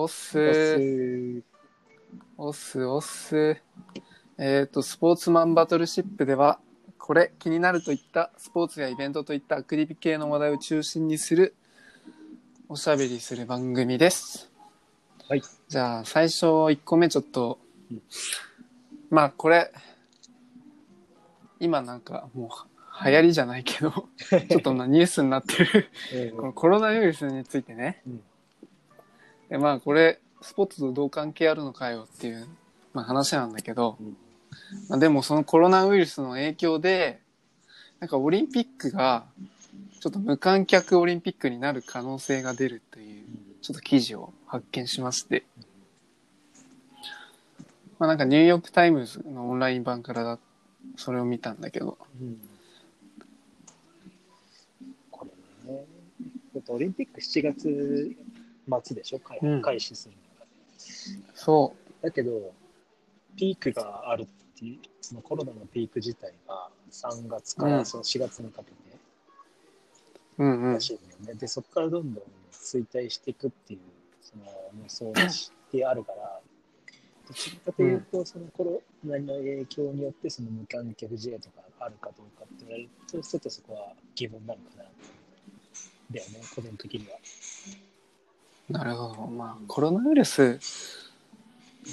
おっすおっすー。おっす、おっす。えっ、と、スポーツマンバトルシップでは、これ、気になるといったスポーツやイベントといったアクティビ系の話題を中心にする、おしゃべりする番組です。はい。じゃあ、最初1個目ちょっとうん、まあ、これ、今なんかもう、流行りじゃないけど、ちょっとなニュースになってるえこのコロナウイルスについてね、うんでまあこれスポーツとどう関係あるのかよっていう、まあ、話なんだけど、うん。まあ、でもそのコロナウイルスの影響でなんかオリンピックがちょっと無観客オリンピックになる可能性が出るというちょっと記事を発見しまして、まあ、なんかニューヨーク・タイムズのオンライン版からだそれを見たんだけど。うん。これね、えっとオリンピック7月末でしょ、開うん開始するのが。そだけど、ピークがあるっていう、そのコロナのピーク自体が3月かうんらその4月にかけてううんうんらしいんだよね。で、そこからどんどん衰退していくっていう、その予想がしてあるから、どちらかというと、そのコロナの影響によって、その無観客試合とかあるかどうかって言われると、ちょっとそこは疑問なのかな。だよね、個人的には。なるほど。まあ、コロナウイルス、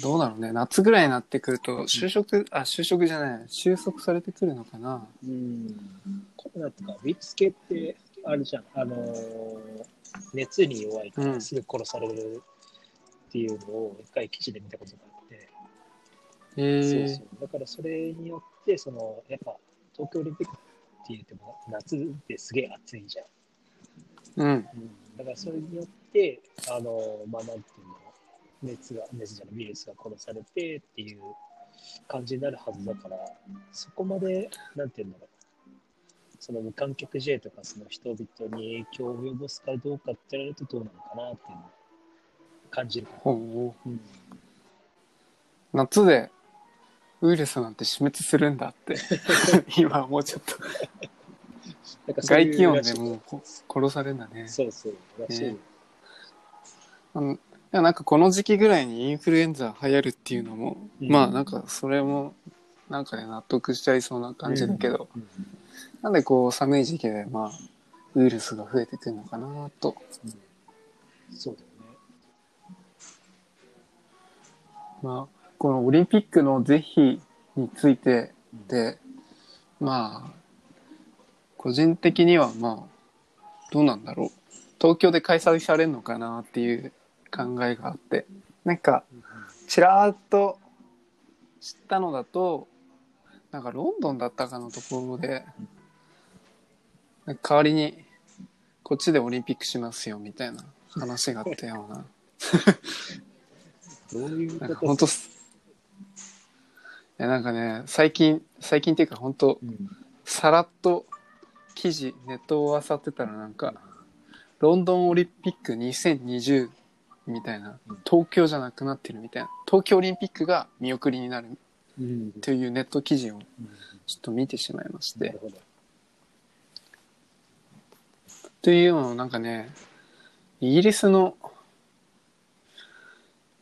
どうだろうね。夏ぐらいになってくると、就職、あ、就職じゃない、収束されてくるのかな。うん。コロナとか、ウイルス系って、あるじゃん。あのー熱に弱いかうんらすぐ殺されるっていうのを一回記事で見たことがあって、へえそうそう。だからそれによって、その、やっぱ、東京オリンピックって言っても、夏ですげえ暑いじゃん。うん。うん、だからそれによって、あの、まあ、なんていうの、熱が、熱じゃない、ウイルスが殺されてっていう感じになるはずだから、そこまで、なんていうんだろう、その無観客試合とか、その人々に影響を及ぼすかどうかって言われるとどうなのかなっていうのを感じるかな。ほう。うん、夏でウイルスなんて死滅するんだって、今もうちょっと、外気温でもうこ殺されるんだね。そうそう、らしい。ねうん。いやなんかこの時期ぐらいにインフルエンザ流行るっていうのも、うん。まあなんかそれもなんかね納得しちゃいそうな感じだけど、うん。なんでこう寒い時期でまあウイルスが増えてくるのかなと。そうだよね。まあこのオリンピックの是非についてでまあ個人的にはまあどうなんだろう。東京で開催されるのかなっていう考えがあって。なんかちらーっと知ったのだとなんかロンドンだったかのところで代わりにこっちでオリンピックしますよみたいな話があったような。どういうなんことか本当すいやなんかね最近最近っていうか本当うん。さらっと記事ネットを漁ってたらなんかロンドンオリンピック2020みたいな。うん。東京じゃなくなってるみたいな。東京オリンピックが見送りになるうん。というネット記事をうん。ちょっと見てしまいまして。というのをなんかねイギリスの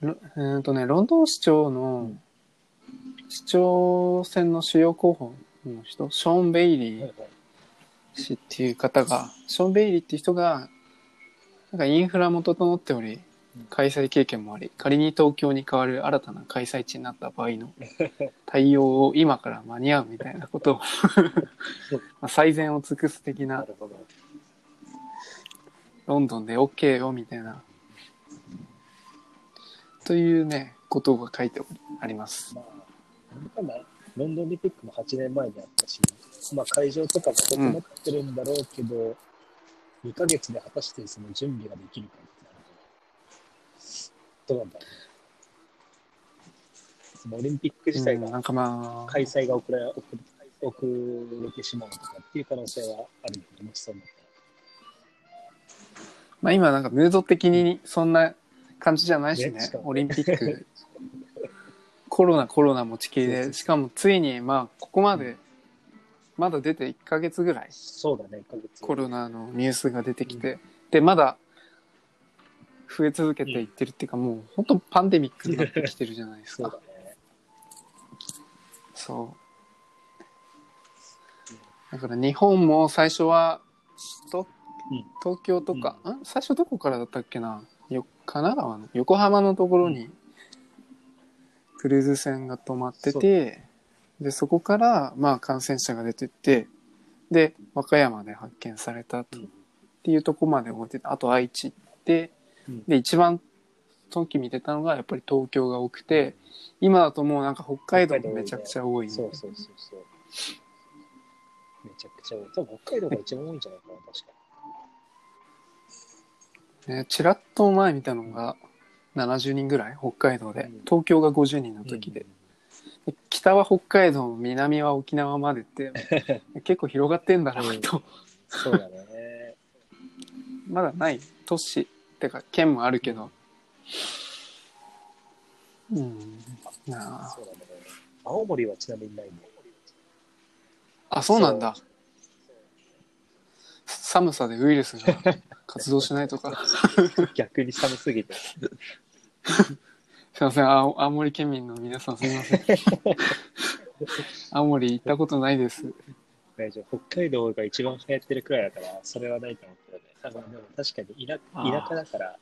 ロえーとねロンドン市長の市長選の主要候補の人ショーン・ベイリー氏っていう方がショーン・ベイリーっていう人がなんかインフラも整っており開催経験もあり仮に東京に代わる新たな開催地になった場合の対応を今から間に合うみたいなことを まあ最善を尽くす的な。ロンドンで OK よみたいなというねことが書いてあります。まあ、ロンドンオリンピックも8年前にあったし、まあ、会場とかも整ってるんだろうけど、2ヶ月で果たしてその準備ができるかどうなんだろう。オリンピック自体がうんなんかまあ。開催が遅れ遅れ遅れてしまうとかっていう可能性はあるもしそうな。まあ今なんかムード的にそんな感じじゃないしね。ねオリンピック。コロナコロナ持ちきりでしかもついにまあここまでまだ出て1ヶ月ぐらい。そうだね、1ヶ月。コロナのニュースが出てきて。でまだ増え続けていってるっていうか、もう本当パンデミックになってきてるじゃないですそうだか。ね。そう。だから日本も最初は首都うん東京とか、ん最初どこからだったっけな？よ神奈川の横浜のところにクルーズ船が止まってて、でそこからまあ感染者が出てってで和歌山で発見されたと、うんっていうとこまで思っててあと愛知行って、うんで一番時見てたのがやっぱり東京が多くて今だともうなんか北海道もめちゃくちゃ多い。そうそうそうそう。めちゃくちゃ多い。多分北海道が一番多いんじゃないかな、確かね、ちらっと前見たのが70人ぐらい北海道で。うん。東京が50人のに。時で,、で北は北海道南は沖縄までって 結構広がってんだなと、そうだね。まだない。都市。ってか県もあるけど。うん。なあそうだね。青森はちなみにないね。あそうなんだ。寒さでウイルスが活動しないとか。逆に寒すぎて。すいません。青青森県民の皆さんすいません。青森行ったことないです。大丈夫。北海道が一番流行ってるくらいだから、それはないと思うけどね。多分でも確かに田田舎だから、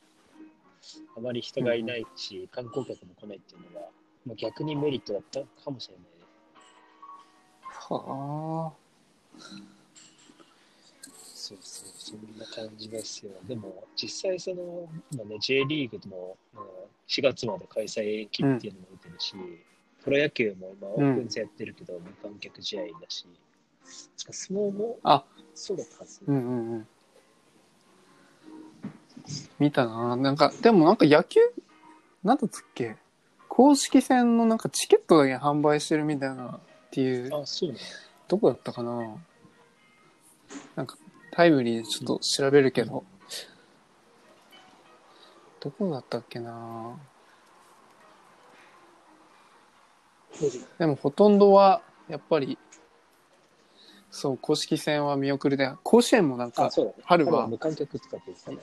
あまり人がいないし、観光客も来ないっていうのは、もう逆にメリットだったかもしれないね。はあそうそう、そんな感じですよ。でも、実際その、まあね、J リーグもうん4月まで開催延期っていうのも出てるし、プロ野球も今オープン戦やってるけど、無観客試合だし、確か相撲もあそうだったはず。うんうんうん見たな。なんかでもなんか野球なんだったっけ？公式戦のなんかチケットだけ販売してるみたいなっていうあ、そうね。どこだったかな。なんかタイムリーでちょっと調べるけど、どこだったっけな？でもほとんどはやっぱりそう公式戦は見送りで甲子園もなんあ、か。春は無観客使って言ってたね。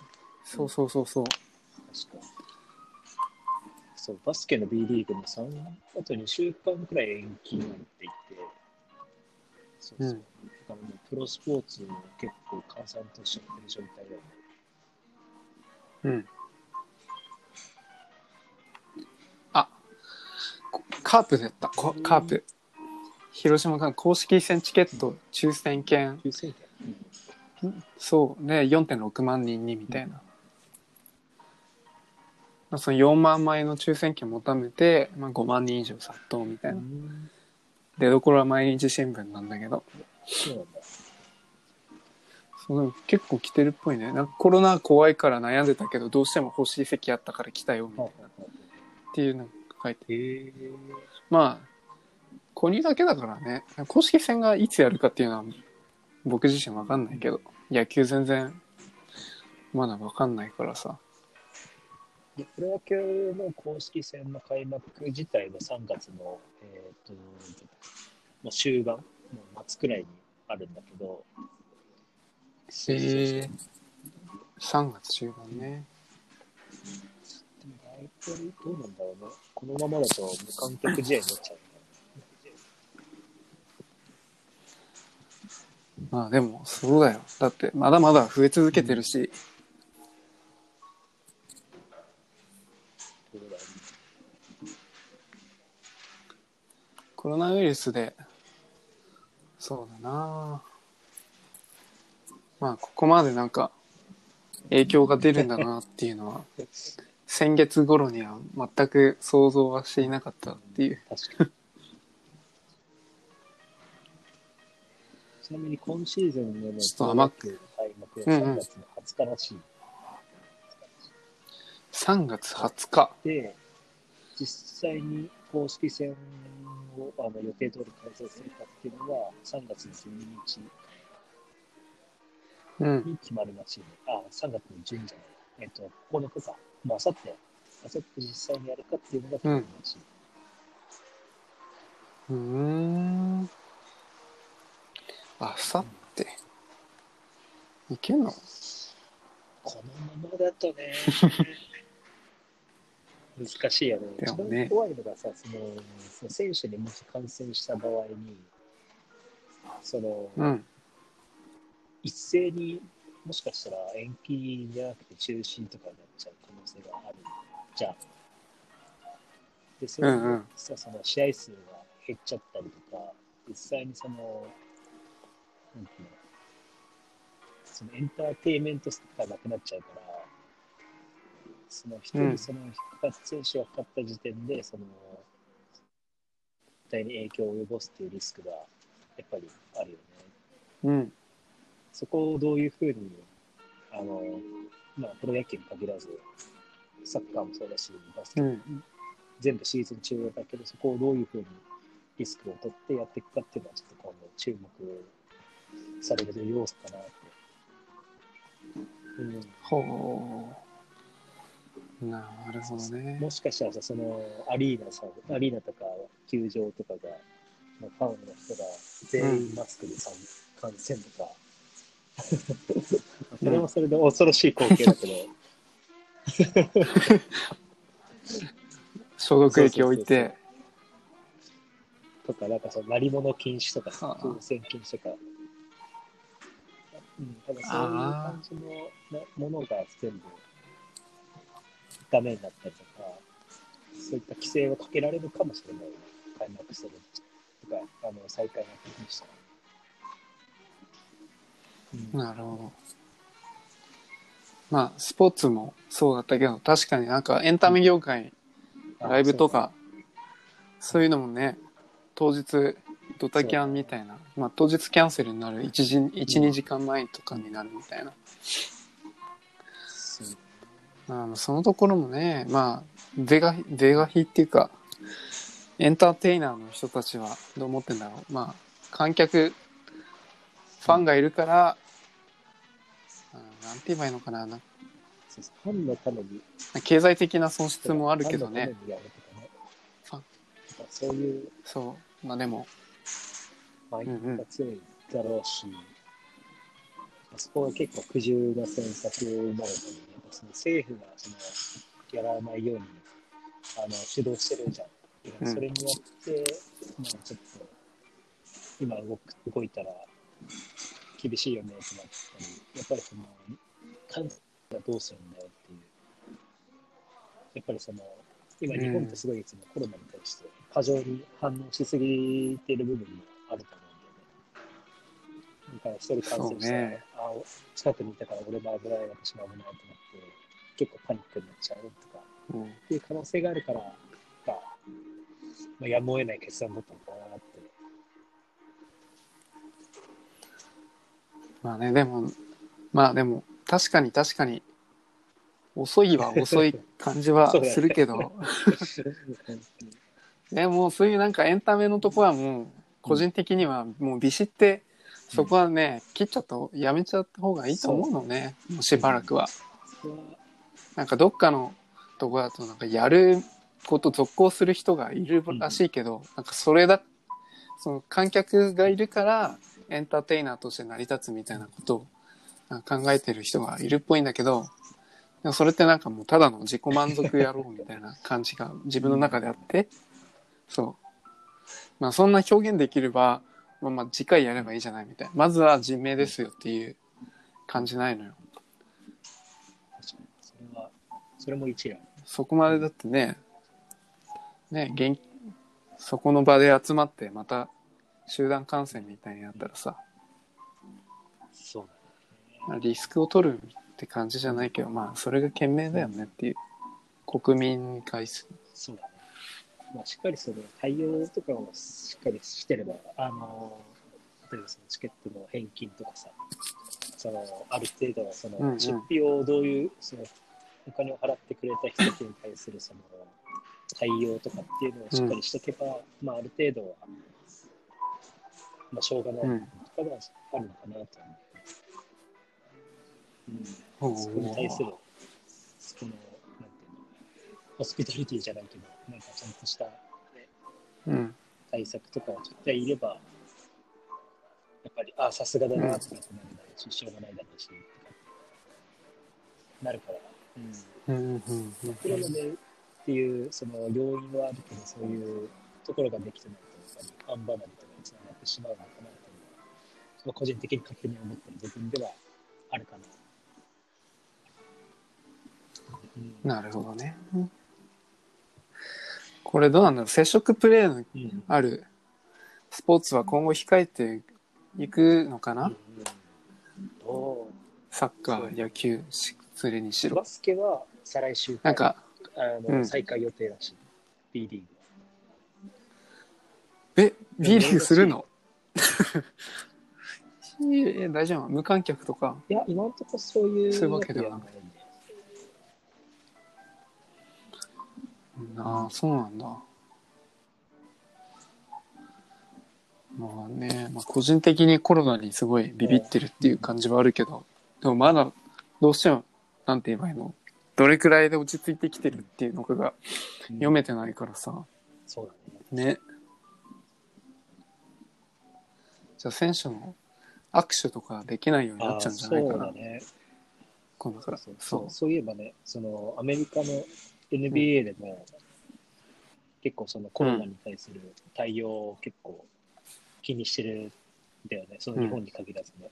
そうそうそうそう。確かそう、バスケの B リーグも3、あと2週間くらい延期になっていて、そうそう。うん。だからもうプロスポーツも結構閑散としちゃってる状態だよね。うん。あこカープだった。こカープ。広島間公式戦チケット抽選券。抽選券。そうね4.6万人にみたいな、まあその4万枚の抽選券求めて、まあ、5万人以上殺到みたいな、出どころは毎日新聞なんだけど。そうなんだ。そ結構来てるっぽいね。なんかコロナ怖いから悩んでたけどどうしても欲しい席あったから来たよみたいな。っていうのが書いて。まあ購入だけだからね。公式戦がいつやるかっていうのは僕自身わかんないけど。野球全然まだわかんないからさでプロ野球の公式戦の開幕自体は3月の、えー、ともう終盤、もう末くらいにあるんだけど、へえ3月中盤ね。でも大体どうなんだろうね。このままだと無観客試合になっちゃう、まあでもそうだよ。だってまだまだ増え続けてるし、どうだコロナウイルスで。そうだな。まあここまでなんか影響が出るんだなっていうのはう先月頃には全く想像はしていなかったっていう。確かに。ちなみに今シーズンでのちょっと甘く。開幕はうんうん。3月の20日らしい。3月20日。で、実際に公式戦をあの予定通り開催するかっていうのは3月の12日うんに決まるらしいね。あ、3月の12じゃない。えっと、9日か。まあ、あさって、あさって実際にやるかっていうのが決まるらしい。うーんあさっていけんの？このままだとね、難しいよね。一番怖いのがさ、そのその選手にもし感染した場合に、その、うん。一斉にもしかしたら延期じゃなくて中止とかになっちゃう可能性があるじゃん。で、それうんうんさその試合数が減っちゃったりとか、実際にその、なんていうの、そのエンターテインメントがなくなっちゃうから、その一うん人そのかかっ選手がかかった時点で、その、絶対に影響を及ぼすっていうリスクがやっぱりあるよね。うん。そこをどういうふうに、あの、まあ、プロ野球に限らず、サッカーもそうだし、バスケもうん。全部シーズン中だけど、そこをどういうふうにリスクを取ってやっていくかっていうのは、ちょっと今後注目される要素かなって。うん、ほう。なるほどね。もしかしたらさ、そのアリーナさ、アリーナとか球場とかが、まあファンの人が全員マスクでさ、感染とか、それもそれで恐ろしい光景だけど、消毒液置いて。とか、なんかその、鳴り物禁止とか風船禁止とか、うん、ただそういう感じのなものが全部ダメになったりとか、そういった規制をかけられるかもしれない。開幕するとか、あの再開が的にしたら。うんなるほど。まあ、スポーツもそうだったけど、確かになんかエンタメ業界、ライブとか、そういうのもね、当日、ドタキャンみたいな、まあ当日キャンセルになる1時、1、2時間前とかになるみたいな。そうあのそのところもね、まあ、出が、出が非っていうか、エンターテイナーの人たちはどう思ってんだろう。まあ、観客、ファンがいるから、うんなんて言えばいいのかな。ファンのために、経済的な損失もあるけどね。ファンそういうそう。まあでも、が強いだろうし、そこは結構苦渋な選択になるのに、やっぱその政府がそのやらないようにあの主導してるじゃん。うんそれによって、まあ、ちょっと今動く動いたら厳しいよねってなったり、やっぱりその感染がどうするんだよっていう。やっぱりその今日本ってすごいいつもコロナに対して過剰に反応しすぎてる部分もうんだよね。だから一人感染しねあ近くにいたから俺も危ない、私も危ないと思って、結構パニックになっちゃうとかうん、っていう可能性があるから、まあ、まあ、やむを得ない決断だったのかなって。まあね、でも、まあでも、確かに確かに、遅いは遅い感じは するけど、で もそういうなんかエンタメのとこはもう、個人的にはもうビシって、そこはね、切っちゃった方、やめちゃった方がいいと思うのね、もうしばらくは。なんかどっかのとこだとなんかやること続行する人がいるらしいけど、なんかそれだ、その観客がいるからエンターテイナーとして成り立つみたいなことをなんか考えてる人がいるっぽいんだけど、でもそれってなんかもうただの自己満足野郎みたいな感じが自分の中であって、そう。まあそんな表現できれば、まあまあ次回やればいいじゃないみたいな。まずは人命ですよっていう感じないのよ。確かにそれは、それも一理ある。そこまでだってね、ね、元気そこの場で集まってまた集団感染みたいになったらさ、そうまあリスクを取るって感じじゃないけど、まあそれが賢明だよねっていう。国民に対する。そうだね。まあ、しっかりその対応とかをしっかりしてれば、あの、例えばそのチケットの返金とかさ、その、ある程度はそうんうんの、出費をどういう、その、お金を払ってくれた人たちに対するその、対応とかっていうのをしっかりしとけば、まあ、ある程度は、まあ、しょうがないうんとかはあるのかなと思って。うん。そこに対する、その、ホスピタリティじゃないけど、なんかちゃんとしたうん。対策とかを絶対いれば、やっぱり、ああ、さすがだなってなるだろうし、しょうがないだろうし、なるから、うん、うんうんうんプロのでっていうその要因はあるけど、そういうところができてないと、やっぱり、アンバナリとかにつながってしまうのかなっていうのは、その個人的に勝手に思ってる部分ではあるかな。うんなるほどね。これどうなんだろう？接触プレーのうん。あるスポーツは今後控えていくのかな、うん。どサッカー、野球、しそれにしろ。うバ。スケは再来週なんか、あの、うん。再開予定だし、B リーグ。え、B リーグするの？え大丈夫？無観客とか？は。いや、今のところそういうそういうわけではなああ、そうなんだ。まあね、まあ、個人的にコロナにすごいビビってるっていう感じはあるけど、でもまだどうしても、なんて言えばいいの？どれくらいで落ち着いてきてるっていうのかが読めてないからさ、そうだね。ね。じゃあ選手も握手とかできないようになっちゃうんじゃないかなあそうだ。ね。今度から。そうそうそういえばね、そのアメリカの NBA でも、結構そのコロナに対する対応を結構気にしてるんだよね、その日本に限らずね。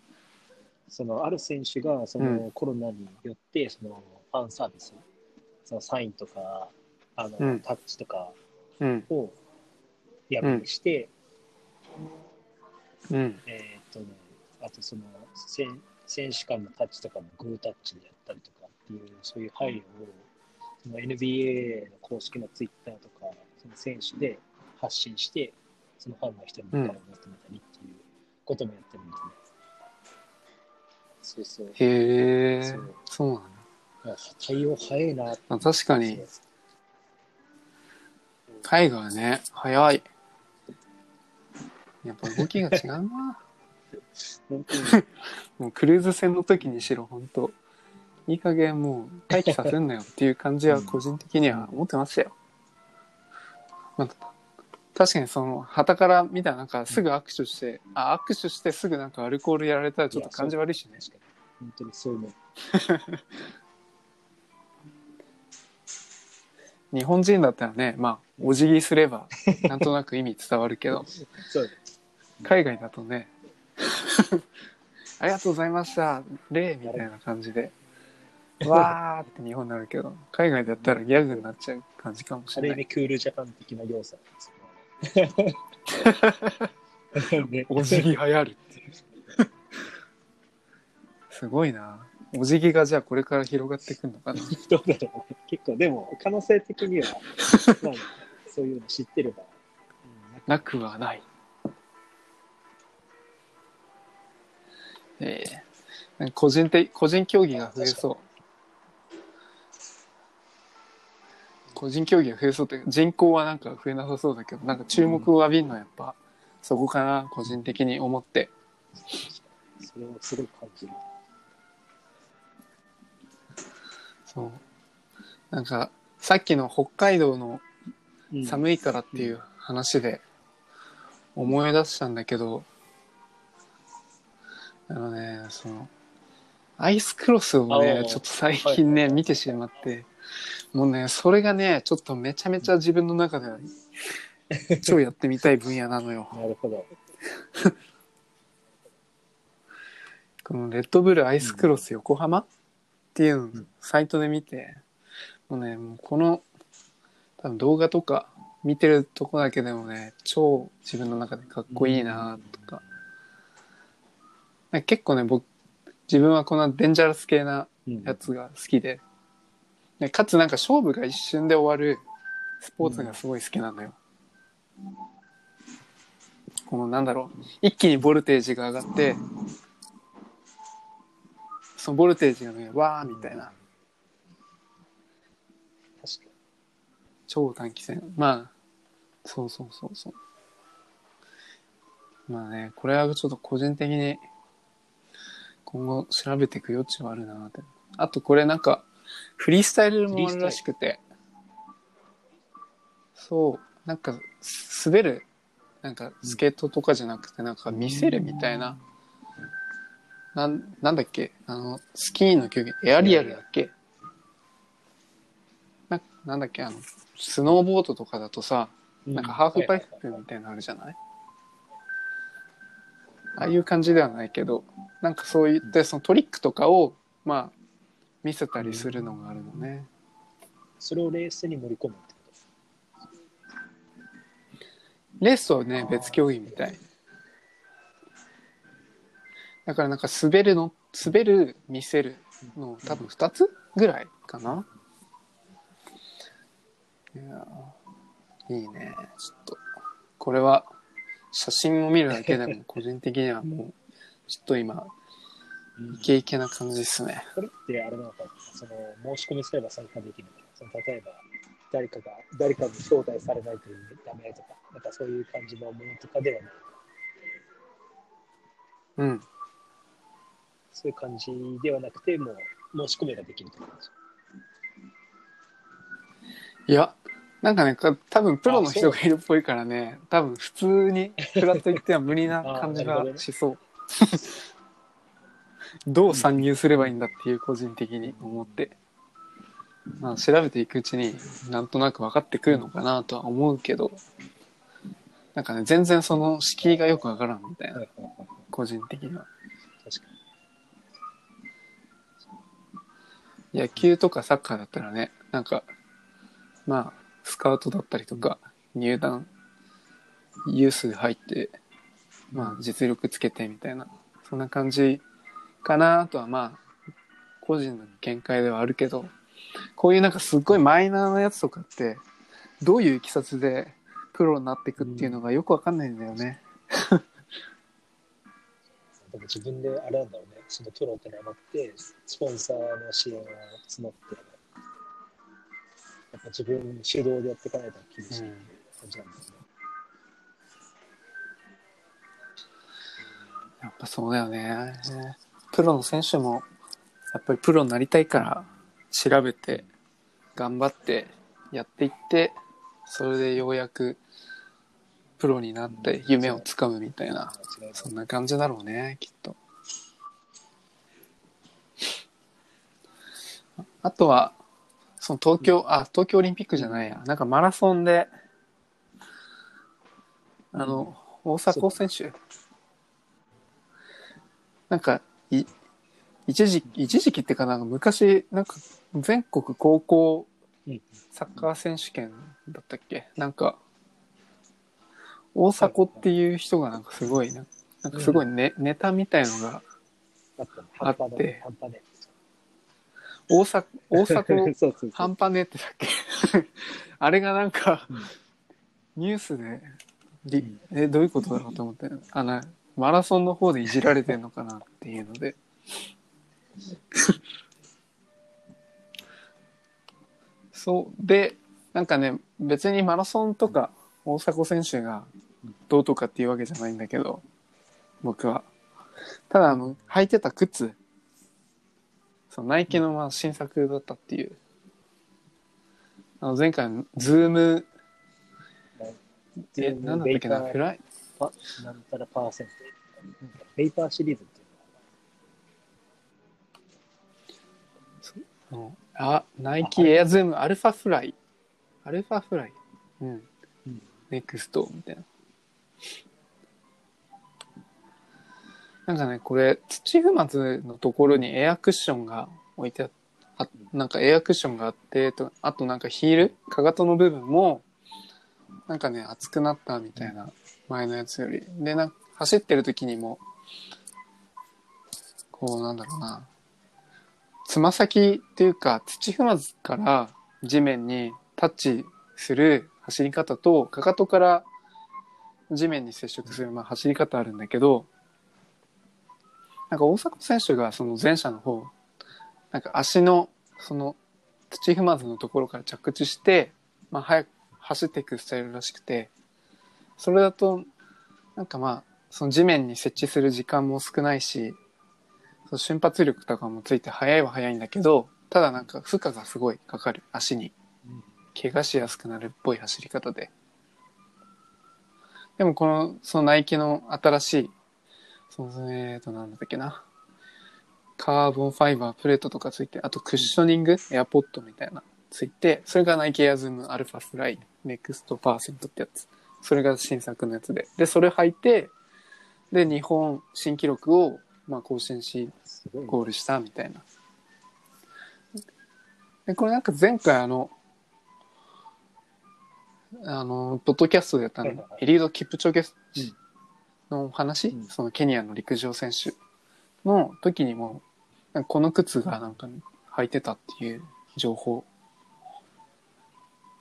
そのある選手がそのコロナによってそのファンサービス、そのサインとかあの、うんタッチとかうん。をやめにして、うん。えーっとね、あとその選選手間のタッチとかもグータッチでやったりとかっていう、そういう配慮をその NBA の公式のツイッターとか、その選手で発信して、そのファンの人に理解を求めたりっていうこともやってるんだよね。そうそう。へえそう、そうなんだ。あ対応早いな。あ確かに海外はね、早い。やっぱ動きが違うな。もうクルーズ船の時にしろ、本当いい加減もう待機させんなよっていう感じは個人的には思ってましたよ。まあ、確かにその、旗から見たらなんかすぐ握手して、あ、握手してすぐなんかアルコールやられたらちょっと感じ悪いしね。確かに。本当にそういうの。日本人だったらね、まあ、お辞儀すれば、なんとなく意味伝わるけど、海外だとね、ありがとうございました、礼みたいな感じで、わーって日本になるけど、海外だったらギャグになっちゃう感じかもしれない。ある意味クールジャパン的な要素なんですよね。ね お辞儀流行るっていう。すごいな。お辞儀がじゃあこれから広がっていくのかな。どうだろうね。結構、でも、可能性的には、まあ、そういうの知ってれば、うんなくはない。ええ個人的、個人競技が増えそう。個人競技が増えそうというか、人口はなんか増えなさそうだけど、なんか注目を浴びるのはやっぱ、そこかな、個人的に思って。それをすごい感じる。そう。なんか、さっきの北海道のうん寒いからっていう話で思い出したんだけど、あのね、その、アイスクロスをあね、ーちょっと最近ね、はい見てしまって、もうね、それがね、ちょっとめちゃめちゃ自分の中では超やってみたい分野なのよ。なるほど。このレッドブルアイスクロス横浜っていうのをんサイトで見て、もうね、もうこの多分動画とか見てるとこだけでもね、超自分の中でかっこいいなとか。なんか結構ね、僕、自分はこのデンジャラス系なうんやつが好きで、でかつなんか勝負が一瞬で終わるスポーツがすごい好きなのよ。このなんだろう、一気にボルテージが上がって、そのボルテージがね、わーみたいな、確か超短期戦。まあ、そうそうそうそう。まあね、これはちょっと個人的に今後調べていく余地はあるなって。あとこれなんか、フリースタイルもあるらしくて、そう、なんか、す滑る、なんかスケートとかじゃなくて、なんか見せるみたいな、なん、なんだっけ？あの、スキーの競技、エアリアルだっけ？なんだっけ？あのスノーボードとかだとさなんかハーフパイプみたいなのあるじゃない、ああいう感じではないけどなんかそういってそのトリックとかをまあ見せたりするのがあるのね、それをレースに盛り込むってこレースはね別競技みたい。だからなんか滑るの滑る見せるの多分2つぐらいかな。いやいいね。ちょっとこれは写真を見るだけでも個人的にはもうちょっと今とイケイケな感じですね。これってあれなのかなその申し込みすれば参加できるのかな。その例えば誰かが誰かに招待されないとダメとかなんかそういう感じのものとかではない。うん。そういう感じではなくてもう申し込めばできるって感じ。いやなんかねか多分プロの人がいるっぽいからね多分普通にフラット行っては無理な感じがしそうどう参入すればいいんだっていう個人的に思って、まあ、調べていくうちになんとなく分かってくるのかなとは思うけどなんかね全然その敷居がよくわからんみたいな個人的には。確か野球とかサッカーだったらねなんかまあスカウトだったりとか入団ユースで入ってまあ実力つけてみたいなそんな感じかなとはまあ個人の見解ではあるけどこういうなんかすっごいマイナーなやつとかってどういういきさつでプロになっていくっていうのがよくわかんないんだよね。でも自分であれなんだろうね、そのプロって名乗って、スポンサーの支援を募って、やっぱ自分主導でやっていかないと厳しい感じなんですね。やっぱそうだよね。プロの選手も、やっぱりプロになりたいから、調べて、頑張って、やっていって、それでようやく、プロになって夢をつかむみたいな、そんな感じだろうね、きっと。あとは、その東京、あ、東京オリンピックじゃないや、なんかマラソンで、あの、大迫選手、なんか、い、一時、一時期ってかなんか昔、なんか全国高校うん。サッカー選手権だったっけ？なんか、大迫っていう人がなんかすごいな、なんかすごいネネタみたいのが、あって。大阪、大阪 そうそうそう。半端ねってだっけ？あれがなんか、うん。ニュースで、りえ、どういうことだろうと思って、あの、マラソンの方でいじられてんのかなっていうので。そう。で、なんかね、別にマラソンとか大迫選手がどうとかっていうわけじゃないんだけど、僕は。ただ、あの、履いてた靴、そのナイキのまあ新作だったっていう。あの前回のズーム、え、なんだったっけな、フライ、パなんたらパーセント。なんかペーパーシリーズってあ、ナイキエアズームアルファフライ。アルファフライ。うん。うんネクストみたいな。なんかね、これ、土踏まずのところにエアクッションが置いてああなんかエアクッションがあって、とあとなんかヒール、かかとの部分も、なんかね、熱くなったみたいな、前のやつより。で、なんか走ってる時にも、こうなんだろうな、つま先っていうか土踏まずから地面にタッチする走り方とかかとから地面に接触するまあ走り方あるんだけどなんか大迫選手がその前者の方なんか足のその土踏まずのところから着地して、まあ、早く走っていくスタイルらしくてそれだとなんかまあその地面に設置する時間も少ないしそう瞬発力とかもついて速いは速いんだけどただなんか負荷がすごいかかる。足に。うん。怪我しやすくなるっぽい走り方で。でもこのそのナイキの新しいそのえーとなんだっけな。カーボンファイバープレートとかついてあとクッショニングエアポッドみたいなついて、それがナイキエアズムアルファスライネクストパーセントってやつ。それが新作のやつで。で、それ履いて、で、日本新記録を、まあ、更新し。ゴールしたみたいな。で、これなんか前回あの、あの、ポッドキャストでやったのエリード・キプチョゲの話、うんそのケニアの陸上選手の時にも、この靴がなんか履いてたっていう情報。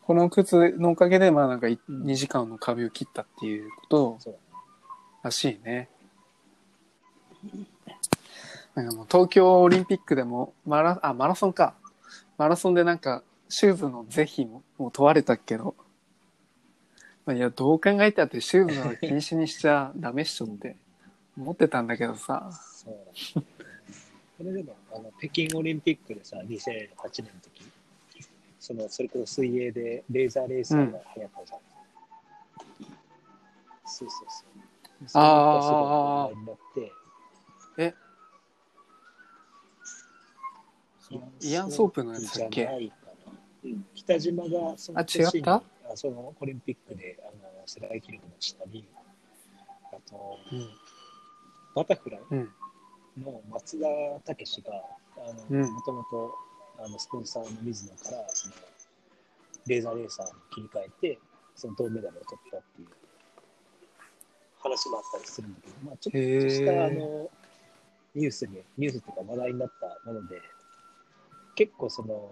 この靴のおかげで、まあなんかいうん2時間の壁を切ったっていうことらしいね。なんかもう東京オリンピックでもマラあマラソンか。マラソンでなんかシューズの是非ももう問われたけど、まあ、いやどう考えたってシューズは禁止にしちゃダメっしょって思ってたんだけどさ。そう。なんですよねこれでもあの北京オリンピックでさ、2008年の時そのそれこそ水泳でレーザーレーサーが流行ったじゃん。そうそうそう。それがすごい話題になって、イアンソープのやつだっけ？北島がそのあ違った？あそのオリンピックであの世界記録の下に、あと、うん。バタフライうん。の松田武史が、もともと、あの、スポンサーの水野から、その、レーザーレーサーに切り替えて、その銅メダルを取ったっていう話もあったりするんだけど、まあ、ちょっとへした、あー。の、ニュースに、ニュースとか話題になったもので、結構その、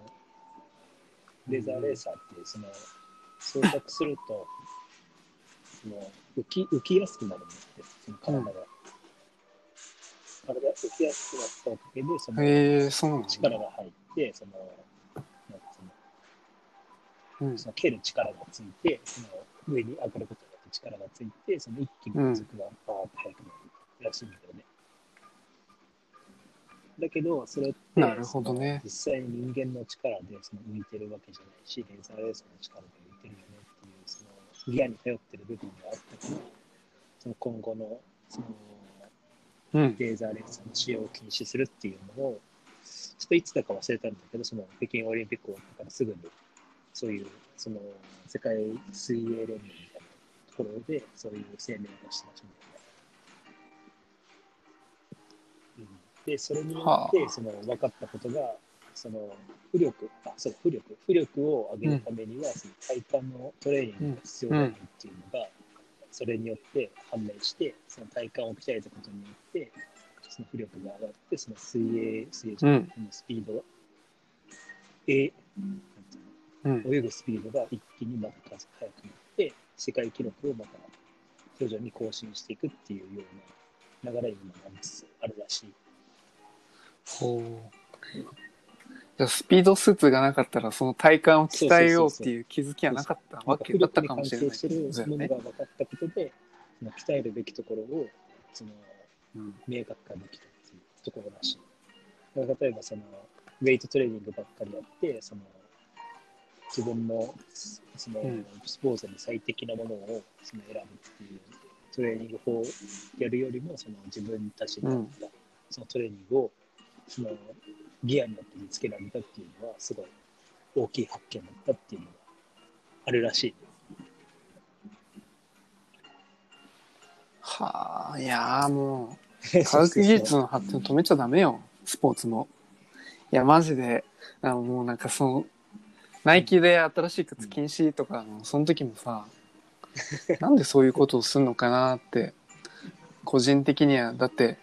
レーザーレーサーって、その、装着すると、その浮き浮きやすくなるんだって、その体が。体が浮きやすくなったおかげで、そのへえそうなんだ力が入って、その、なんかそのうんその蹴る力がついて、その上に上がることによって力がついて、その一気に加速がバーッと速くなるらしいんだけどね。だけど、それって、なるほどね。実際に人間の力でその浮いてるわけじゃないし、レーザーレーサーの力で浮いてるよねっていう、そのギアに頼ってる部分があったから、その今後のそのうんレーザーレーサーの使用を禁止するっていうのを、ちょっといつだか忘れたんだけど、その北京オリンピック終わってからすぐに、そういう、その世界水泳連盟みたいなところで、そういう声明を出してましたで、それによって、はあ。その分かったことが、その浮力、あ、そう、浮力、浮力を上げるためには、その体幹のトレーニングが必要だよっていうのが、それによって判明して、その体幹を鍛えたことによって、その浮力が上がって、その水泳、水泳じゃない、スピードが、え、ううん。の泳ぐスピードが一気にまた速くなって、世界記録をまた徐々に更新していくっていうような流れに今なりつつあるらしい。ほう。じゃあスピードスーツがなかったらその体幹を鍛えようっていう気づきはなかったわけだったかもしれない。浮力に関係するものねが分かったことで、その鍛えるべきところをそのうん明確化できたっていうところらしい。だから例えばそのウェイトトレーニングばっかりやって、その自分のそのうんスポーツに最適なものをその選ぶっていうトレーニング法をやるよりも、その自分たちに合ったそのトレーニングをそのギアによって見つけられたっていうのは、すごい大きい発見だったっていうのがあるらしい。はあ、いやーもう、科学技術の発展を止めちゃダメよ、スポーツも。いや、マジで、あのもうなんかその、ナイキで新しい靴禁止とかの、その時もさ、なんでそういうことをするのかなって、個人的には、だって、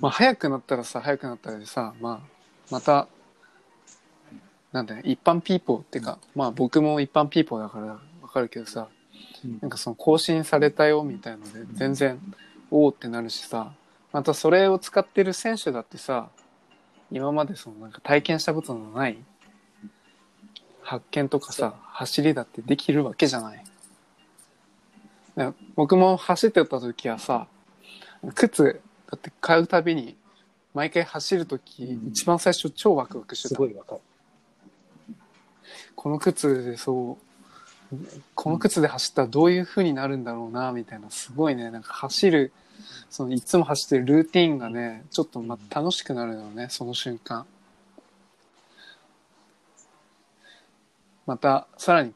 まあ早くなったらさ、早くなったらでさ、まあ、また、なんだよ、一般ピーポーっていうか、まあ僕も一般ピーポーだからわかるけどさ、なんかその更新されたよみたいので全然おおってなるしさまたそれを使ってる選手だってさ今までそのなんか体験したことのない発見とかさ走りだってできるわけじゃない。僕も走ってた時はさ靴だって買うたびに毎回走る時、うん。一番最初超ワクワクしてた。すごいわかる。この靴でそうこの靴で走ったらどういう風になるんだろうなみたいな。すごいね。なんか走るそのいつも走ってるルーティンがねちょっとま楽しくなるよねその瞬間。またさらに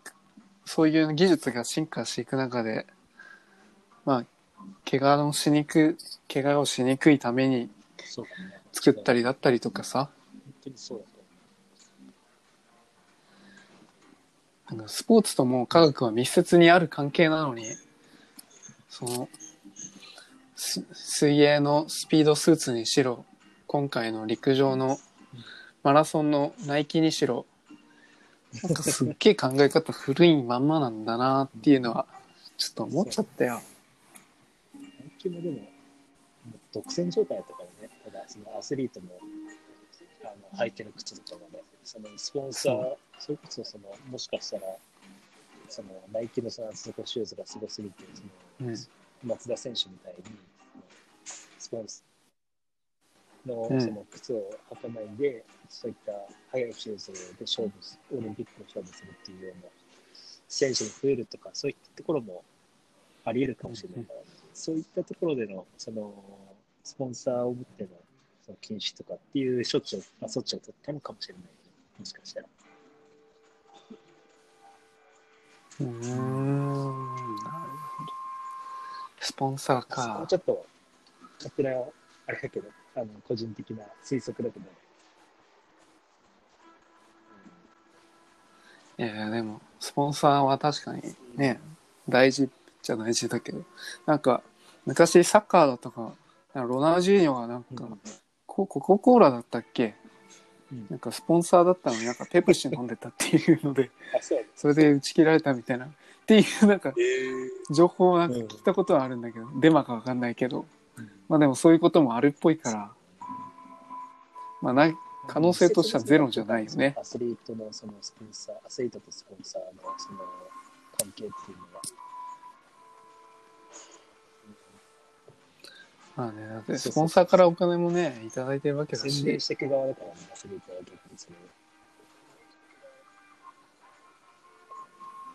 そういう技術が進化していく中でまあ怪我をしにく怪我をしにくいためにそう。作ったり。りだったりとかさ本当にそうだとなんかスポーツとも科学は密接にある関係なのにそのす水泳のスピードスーツにしろ今回の陸上のマラソンのナイキにしろなんかすっげえ考え方古いまんまなんだなっていうのはちょっと思っちゃったよ。本気もでも、独占状態とかでね、ただそのアスリートもあの履いてる靴とかもね、そのスポンサー、それこそそのもしかしたら、そのナイキのその厚底シューズがすごすぎて、そのうん。松田選手みたいに、スポンサーのうん。その靴を履かないで、そういった速いシューズで勝負す、オリンピックで勝負するっていうような選手が増えるとか、そういったところもあり得るかもしれないから、そういったところでの、その、スポンサーを持ってのその禁止とかっていう処置を、まあ、措置を取ったのかもしれない、もしかしたら。うーんなるほど。スポンサーか。ちょっと、勝手な、あれだけど、あの個人的な推測だけど、いやいやでもスポンサーは確かにね大事じゃ大事だけど。なんか昔サッカーだとかなんかロナウジーニョがなんか、ココココーラだったっけ？うん。なんかスポンサーだったのになんかペプシ飲んでたっていうのであ、それで打ち切られたみたいな。っていうなんかえ情報をなんか聞いたことはあるんだけど、デマかわかんないけど。うん。まあでもそういうこともあるっぽいからまあない可能性としてはゼロじゃないよね。アスリートのそのスポンサー、アスリートとスポンサーのその関係っていうのは、まあねだってスポンサーからお金もねいただいてるわけだし。宣伝していく側だからね、アスリートは逆にそれを。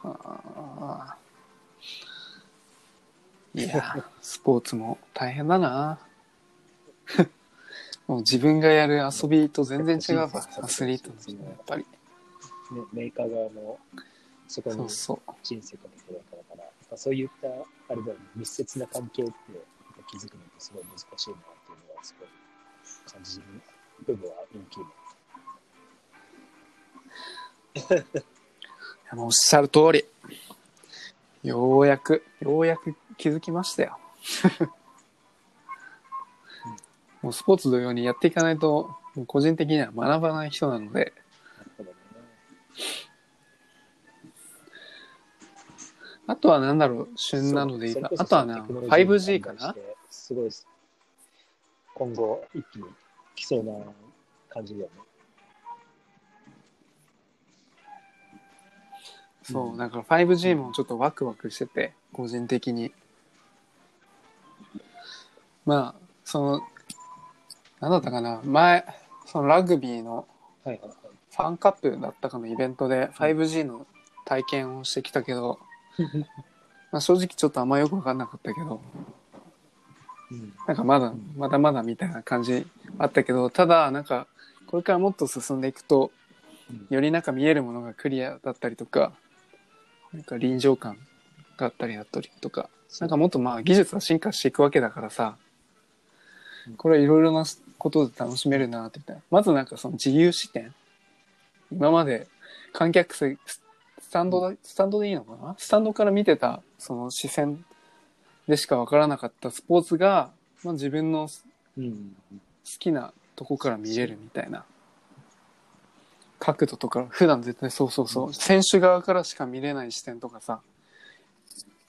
あーいやスポーツも大変だな。もう自分がやる遊びと全然違うわ。アスリートの人はやっぱり。ね、メーカー側のそこにそうそう。人生かけてるからから、まあ、そういったあれだよね、密接な関係って気づくのってすごい難しいなっていうのはすごい感じる。部分は大きいね。いやもうおっしゃる通り。ようやくようやく気づきましたよ。もうスポーツ同様にやっていかないと個人的には学ばない人なので。あとは何だろう旬なのでいいか。あとはなそれこそテクノロジー 5G にかな？すごい、今後一気に来そうな感じだよね。そう、だから 5G もちょっとワクワクしてて、個人的に。まあ、その、なんだったかな、前、そのラグビーの。ファンカップだったかのイベントで 5G の体験をしてきたけど、まあ正直ちょっとあんまよくわかんなかったけど、うんなんかまだ、まだまだみたいな感じあったけど、ただ、なんか、これからもっと進んでいくとうん、よりなんか見えるものがクリアだったりとか、なんか臨場感があったりだったりとか、なんかもっとまあ技術が進化していくわけだからさうん、これいろいろなことで楽しめるなって言ったまずなんかその自由視点。今まで観客席、ススタンドだ、スタンドでいいのかな？スタンドから見てたその視線でしかわからなかったスポーツが、まあ、自分の好うん。きなとこから見れるみたいな。角度とか、普段絶対そうそうそう、選手側からしか見れない視点とかさ、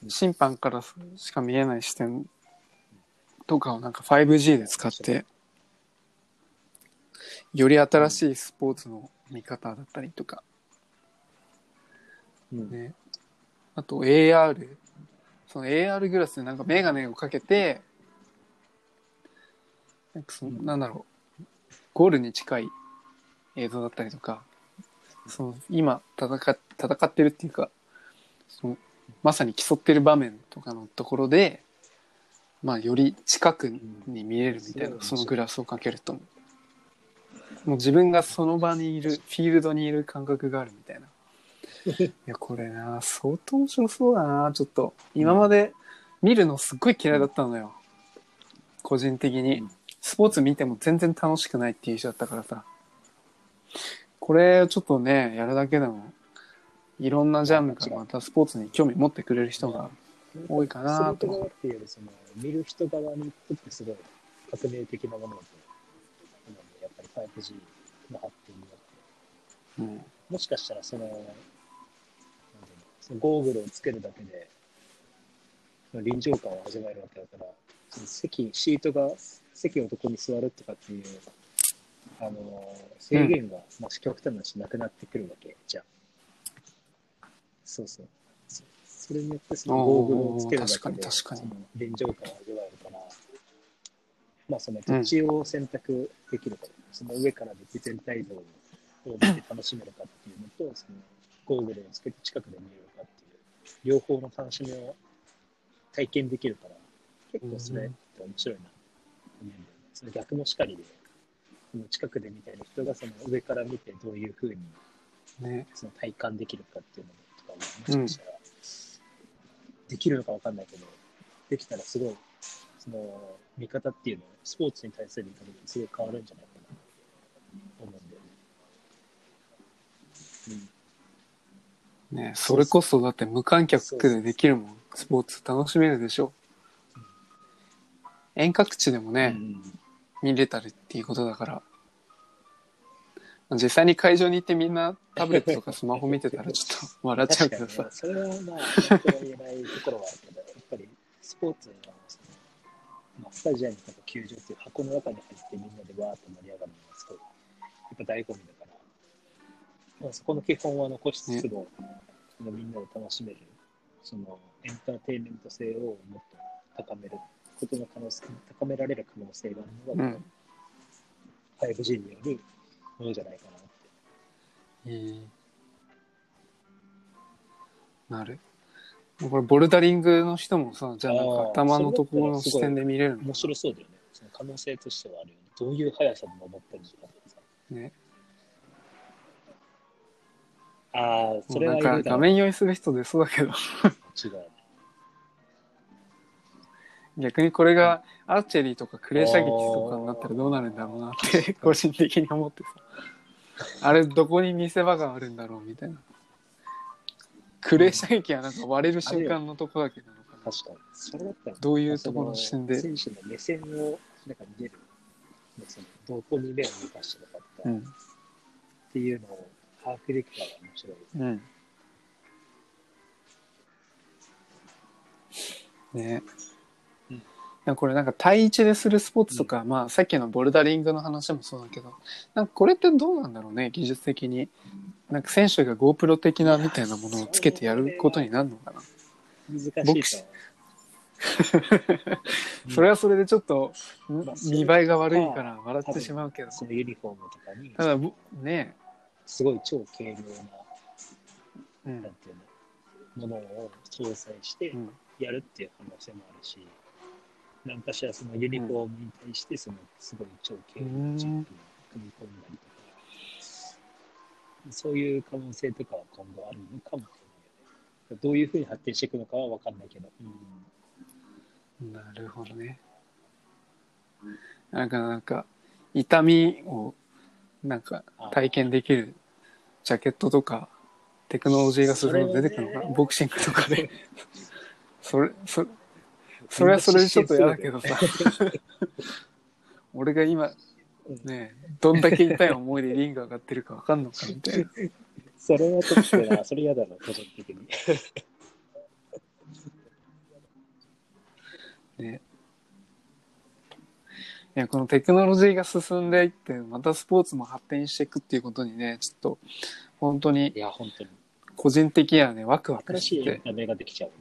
審判からしか見えない視点とかをなんか 5G で使って、より新しいスポーツの見方だったりとか、うん。ね。あと AR。その AR グラスでなんかメガネをかけて、なんかその、うんなんだろう、ゴールに近い映像だったりとか、その今戦っ戦ってるっていうか、そのまさに競ってる場面とかのところで、まあより近くに見えるみたいな、うんそのグラスをかけると。もう自分がその場にいる、フィールドにいる感覚があるみたいな。いや、これな、相当面白そうだな、ちょっと。今まで見るのすっごい嫌いだったのよ。個人的にうん。スポーツ見ても全然楽しくないっていう人だったからさ。これちょっとね、やるだけでも、いろんなジャンルからまたスポーツに興味持ってくれる人が多いかなとする側っていうよりその見る人側にとってすごい革命的なものだと思うのでやっぱり 5G の発展によってうん。もしかしたらそのゴーグルをつけるだけでその臨場感を味わえるわけだからその席シートが席をどこに座るとかっていうあの制限が、まあ、極端な話なくなってくるわけ。じゃん。そうそう。そそれによってそのゴーグルをつけるだけで確かに臨場感を味わえるから、まあその土地を選択できるか、その上からで全体像を見て楽しめるかっていうのと、そのゴーグルをつけて近くで見れるかっていう、両方の楽しみを体験できるから、結構それって面白いなと思うん。その逆もしかりで、その近くで見たり人がその上から見てどういうふうにね。その体感できるかっていうのとかも、もしかしたら、できるのかわかんないけど、できたらすごい、その見方っていうの、スポーツに対する見方がすごい変わるんじゃないかなと思うんだよね。うん。ねそれこそだって無観客でできるもん。スポーツ楽しめるでしょ。遠隔地でもね、うん見れたりっていうことだから。実際に会場に行ってみんなタブレットとかスマホ見てたら ちょっと笑っちゃうけどさね。それはまあ、言えないところはあるけど、やっぱりスポーツまあ、スタジアムとか球場っていう箱の中に入ってみんなでわーっと盛り上がるのがすごい、やっぱ醍醐味だそこの基本は残しつつも、そのみんなで楽しめる、そのエンターテインメント性をもっと高めることの可能性、高められる可能性があるのが、うん。5G によるものじゃないかなって。いい。なる。これボルダリングの人もさ、じゃあなんか頭のところの視点で見れるの面白そうだよね。その可能性としてはあるよね。どういう速さで登ったりとか。ね。ああ、それなんか。画面酔いする人出そうだけど、違うね。逆にこれがアーチェリーとかクレー射撃とかになったらどうなるんだろうなって 個人的に思ってさ。あれどこに見せ場があるんだろうみたいな。クレー射撃はなんか割れる瞬間のとこだけなのかな。確かに。それだったら、どういうところの視点で選手の目線をなんか見れる。そのどこに目を動かしてるかっうん。ていうのを把握できたら面白い。うん。ねうんいやこれなんか対一でするスポーツとか、まあさっきのボルダリングの話もそうだけど、なんかこれってどうなんだろうね、技術的に。なんか選手が GoPro 的なみたいなものをつけてやることになるのかな。難しい それはそれでちょっと見栄えが悪いから笑ってしまうけど。そのユニフォームとかに、ただぼねすごい超軽量な、うんなんていうの、ものを搭載してうんやるっていう可能性もあるし、何かしらそのユニフォームに対して、そのすごい超軽量なチップを組み込んだりとか、そういう可能性とかは今後あるのかもしれないよね。どういうふうに発展していくのかは分かんないけど。なるほどね。なんかなんか痛みをなんか体験できるジャケットとかテクノロジーが進むと出てくるのかボクシングとかで。それ、そそれはそれでちょっと嫌だけどさ。俺が今ねどんだけ痛い思いでリング上がってるかわかんのかみたいな。それはちょっとな、それ嫌だな、個人的に。ね。いや、このテクノロジーが進んでいって、またスポーツも発展していくっていうことにね、ちょっと、本当にいや、本当に。個人的にはね、ワクワク新ししてて。いエンタメができちゃうね。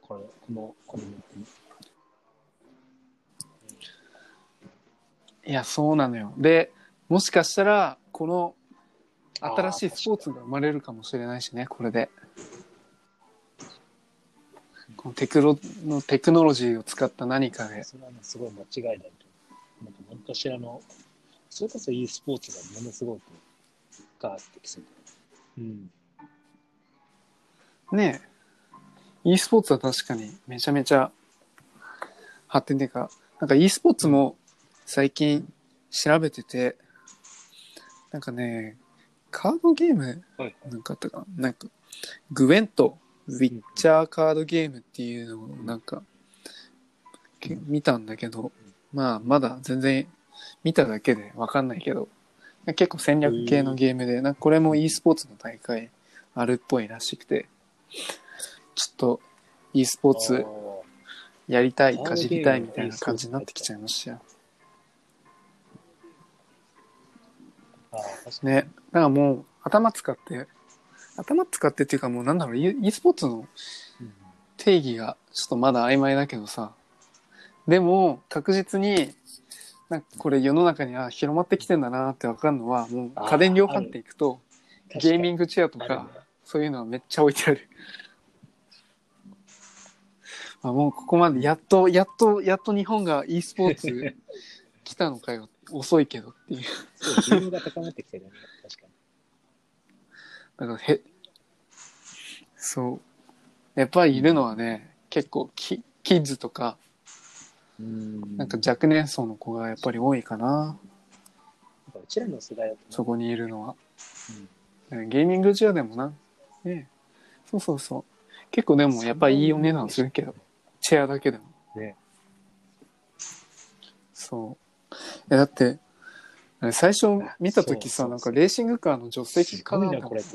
この、この、このに。いや、そうなのよ。で、もしかしたら、この、新しいスポーツが生まれるかもしれないしね、これで。このテクロのテクノロジーを使った何かで。それはね、すごい間違いないと思う。なんか何かしらの、それこそ e スポーツがものすごくガーってきそうだ。うん。ねえ e スポーツは確かにめちゃめちゃ発展っていうかなんか e スポーツも最近調べててなんかねカードゲームはい。なんかあったかな？なんかグウェントウィッチャーカードゲームっていうのをなんかけ見たんだけどまあまだ全然見ただけでわかんないけど結構戦略系のゲームでなんかこれも e スポーツの大会あるっぽいらしくてちょっと e スポーツやりたいかじりたいみたいな感じになってきちゃいましたよ。ね。だからもう頭使って頭使ってっていうかもうなんだろう e スポーツのうん。定義がちょっとまだ曖昧だけどさでも確実になんかこれ世の中には広まってきてんだなって分かるのはもう家電量販店行くとゲーミングチェアとかそういうのはめっちゃ置いてある。あもうここまでやっとやっとやっと日本が e スポーツ来たのかよ 遅いけどっていうそう、需要が高まってきてるよね。確かに。だからへそうやっぱりいるのはね結構キキッズとかうん。なんか若年層の子がやっぱり多いかな。うちらの世代だとね、そこにいるのは。うん。ゲーミングチェアでもな。ね。そうそうそう。結構でもやっぱりいいお値段するけど。チェアだけでも。ね。そう。えだって最初見た時さなんかレーシングカーの助手席かないと思った。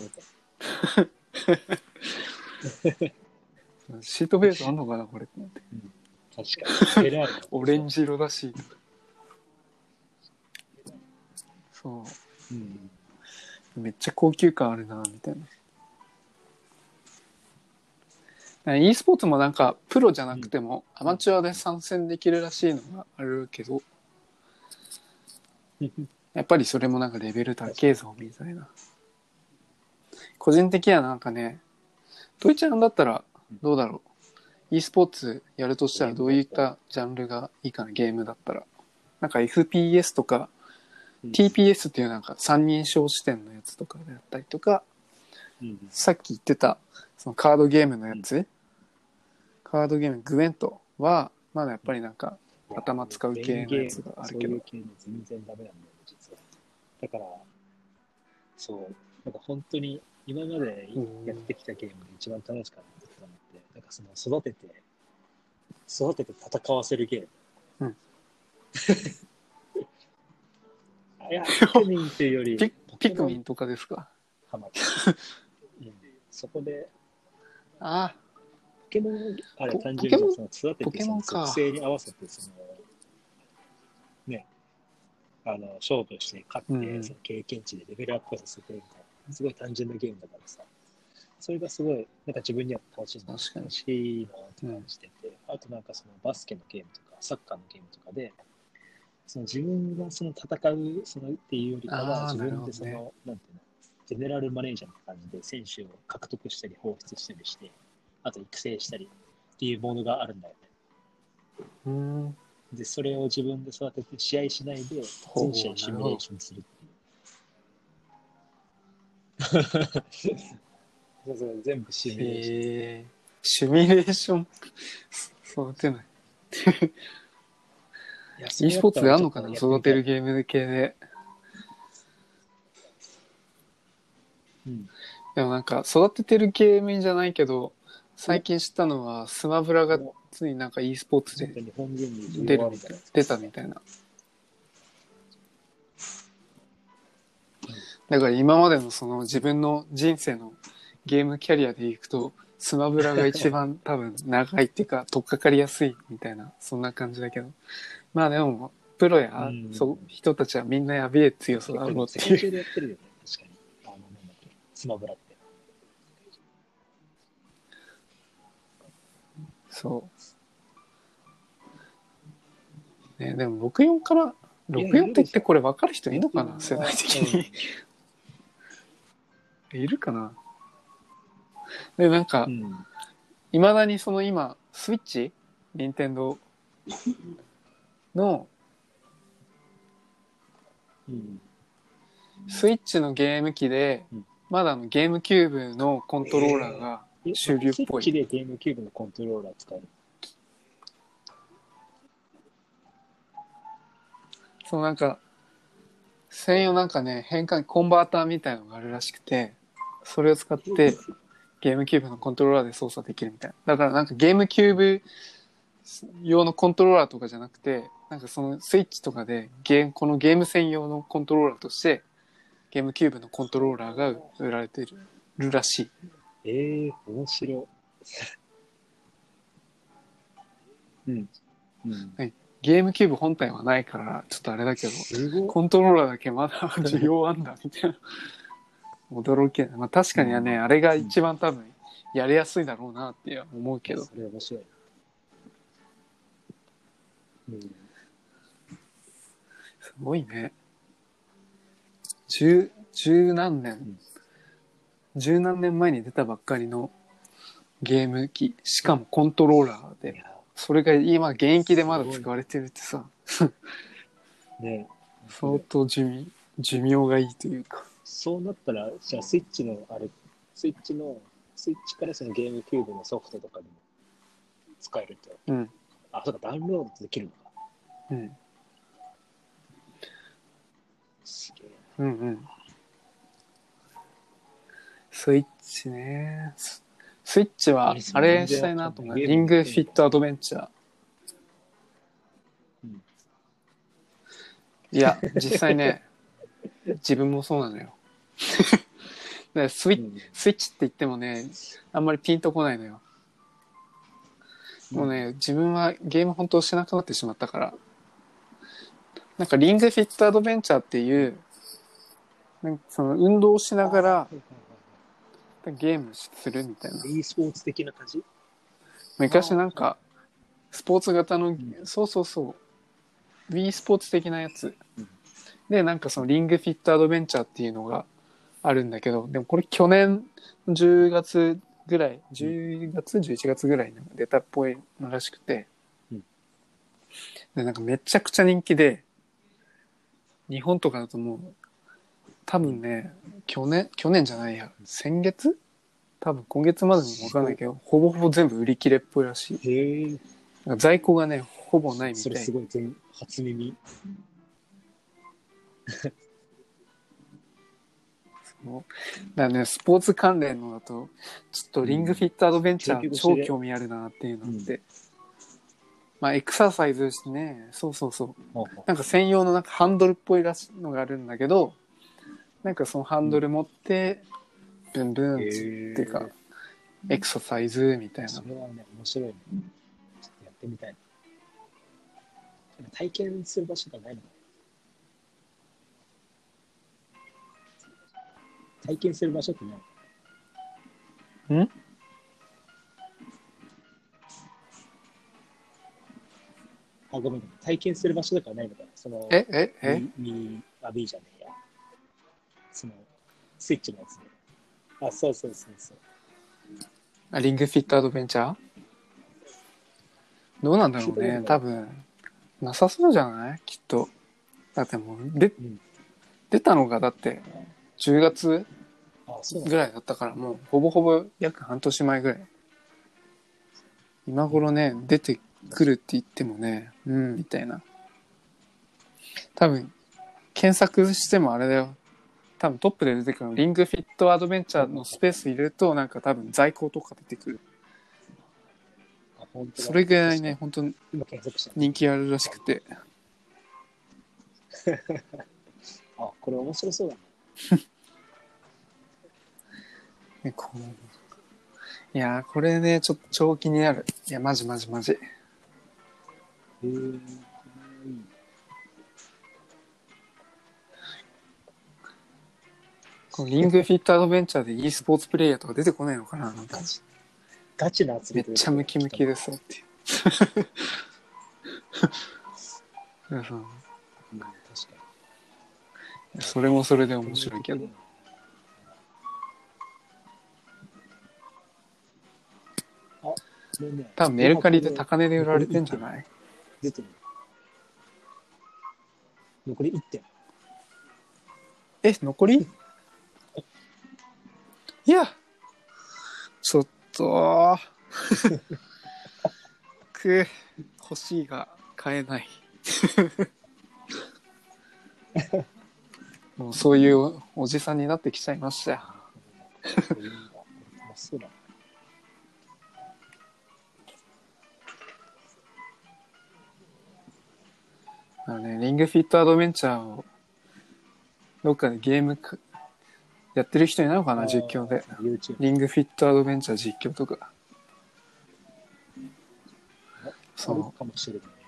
シートベルトあんのかなこれ。って思って確かに。オレンジ色だしそううん。めっちゃ高級感あるなみたいな。e スポーツもなんかプロじゃなくてもアマチュアで参戦できるらしいのがあるけど やっぱりそれもなんかレベル高えぞみたいな個人的にはなんかねトイちゃんだったらどうだろう？E スポーツやるとしたらどういったジャンルがいいかなゲームだったら。なんか FPS とかうん。TPS っていうなんか三人称視点のやつとかであったりとかうんさっき言ってたそのカードゲームのやつ、カードゲームグエントはまだやっぱりなんか頭使う系のやつがあるけど。そういう系の全然ダメなんだよ、実は。だから、そう、なんか本当に今までやってきたゲームで一番楽しかったなんかその育てて、育てて戦わせるゲーム。うん。いや、ピクミンっていうより、ピピクミンンとかですか？ハマって、うん。そこで、あポケモン、あれポ単純にポその育てポてその属性に合わせてそのねあの勝負して勝って、うん。その経験値でレベルアップさせてみたいな。すごい単純なゲームだからさそれがすごいなんか自分には楽しいな楽しいなって感じてて、あとなんかそのバスケのゲームとかサッカーのゲームとかでその自分がその戦うそのっていうよりかは自分でその、なるほなんていうのゼネラルマネージャーみたいな感じで選手を獲得したり放出したりしてあと育成したりっていうものがあるんだよね。うんで、それを自分で育てて試合しないで全試合シミュレーションするっていう。そうそう全部シミュレーション。えー、シミュレーション育てないい。や e スポーツであんのかな育てるゲーム系でとうん。で。もなんか育ててるゲームじゃないけど最近知ったのはスマブラがついになんか e スポーツで出るみたい出たみたいな。だから今までのその自分の人生のゲームキャリアでいくとスマブラが一番多分長いっていうか取っかかりやすいみたいなそんな感じだけどまあでもプロや、うんそう人たちはみんなやべえ強さだろうっていう世界中でやってるよね、確かに。あの、なんだっけ、スマブラって。そう。ね、でも64から、64って言ってこれ分かる人いるのかな？世代的に。いるかな？で、なんかう、ん。いまだにその今、スイッチ？任天堂のうん。スイッチのゲーム機でうん、まだあのゲームキューブのコントローラーがえ主流っぽいスイッチでゲームキューブのコントローラー使える。そうなんか専用なんかね変換コンバーターみたいのがあるらしくてそれを使ってゲームキューブのコントローラーで操作できるみたいなだからなんかゲームキューブ用のコントローラーとかじゃなくてなんかそのスイッチとかでゲームこのゲーム専用のコントローラーとしてゲームキューブのコントローラーが売られてるらしいええ面白い。うん。うん。ゲームキューブ本体はないからちょっとあれだけど。コントローラーだけまだ 需要あんだみたいな驚きやな、まあ、確かにはね、あれが一番多分やりやすいだろうなって思うけど。それ面白い。うん。すごいね。十、十何年、十何年前に出たばっかりのゲーム機、しかもコントローラーで、それが今現役でまだ使われてるってさ、ね。相当寿命、寿命がいいというか。そうなったら、じゃあスイッチの、あれ、スイッチの、スイッチからそのゲームキューブのソフトとかでも使えるって。うん、あ、そうか、ダウンロードできるのか。うん、すげえうん、うん。スイッチね。ススイッチは、あれしたいなと思う。リングフィットアドベンチャー。うんいや、実際ね、自分もそうなのよ。だからスイな。ッスイッチって言ってもね、あんまりピンとこないのよ。もうね、自分はゲーム本当しなくなってしまったから。なんかリングフィットアドベンチャーっていう、なんかその運動しながらはいはいはいゲームするみたいな。e スポーツ的な感じ？昔なんか、スポーツ型の、んそうそうそう、Wii スポーツ的なやつうん。で、なんかそのリングフィットアドベンチャーっていうのがあるんだけど、でもこれ去年10月ぐらい、10月、11月ぐらいに出たっぽいのらしくて、うんで、なんかめちゃくちゃ人気で、日本とかだともう、多分ね、去年、去年じゃないや、先月？多分今月までにもわかんないけど、ほぼほぼ全部売り切れっぽいらしい。へえ。なんか在庫がね、ほぼないみそれたいすごい全初耳。そうだね、スポーツ関連のだと、ちょっとリングフィットアドベンチャーうん超興味あるなっていうのあって。まあ、エクササイズしてね、そうそうそう。なんか専用のなんかハンドルっぽいらしいのがあるんだけど、なんかそのハンドル持って、ブンブンっていうか、エクササイズみたいなそ。れはね、面白いね。ちょっとやってみたい体験する場所がないのか体験する場所ってないん？あ、ごめん。体験する場所とかないのかなその、え、え、え？ミミあ、B じゃねえや。その、スイッチのやつで。あ、そうそうそうそう。あリングフィットアドベンチャー？どうなんだろうね。多分、なさそうじゃない？きっと。だってもう、で、ん出たのがだって、10月ぐらいだったから、もう、ほぼほぼ約半年前ぐらい。今頃ね、出てくるって言ってもね、うん、みたいな。多分、検索してもあれだよ。多分トップで出てくるの、リングフィットアドベンチャーのスペース入れると、なんか多分在庫とか出てくる。それぐらいね、。本当。人気あるらしくて。あ、これ面白そうだね。ねこういやー、これね、ちょっと超気になる。いや、マジマジマジ。へえ。うんこのリングフィットアドベンチャーで e スポーツプレイヤーとか出てこないのかななんかガチ。ガチなアツめっちゃムキムキですよっていう。うんそれもそれで面白いけど。多分メルカリで高値で売られてんじゃない？出てる。残り1点。え、残り？いや、ちょっと。く。欲しいが買えないもうそういうおじさんになってきちゃいましたよそうだあのねリングフィットアドベンチャーをどっかでゲームかやってる人いないのかな実況で。YouTube リングフィットアドベンチャー実況とかそあるうかもしれない。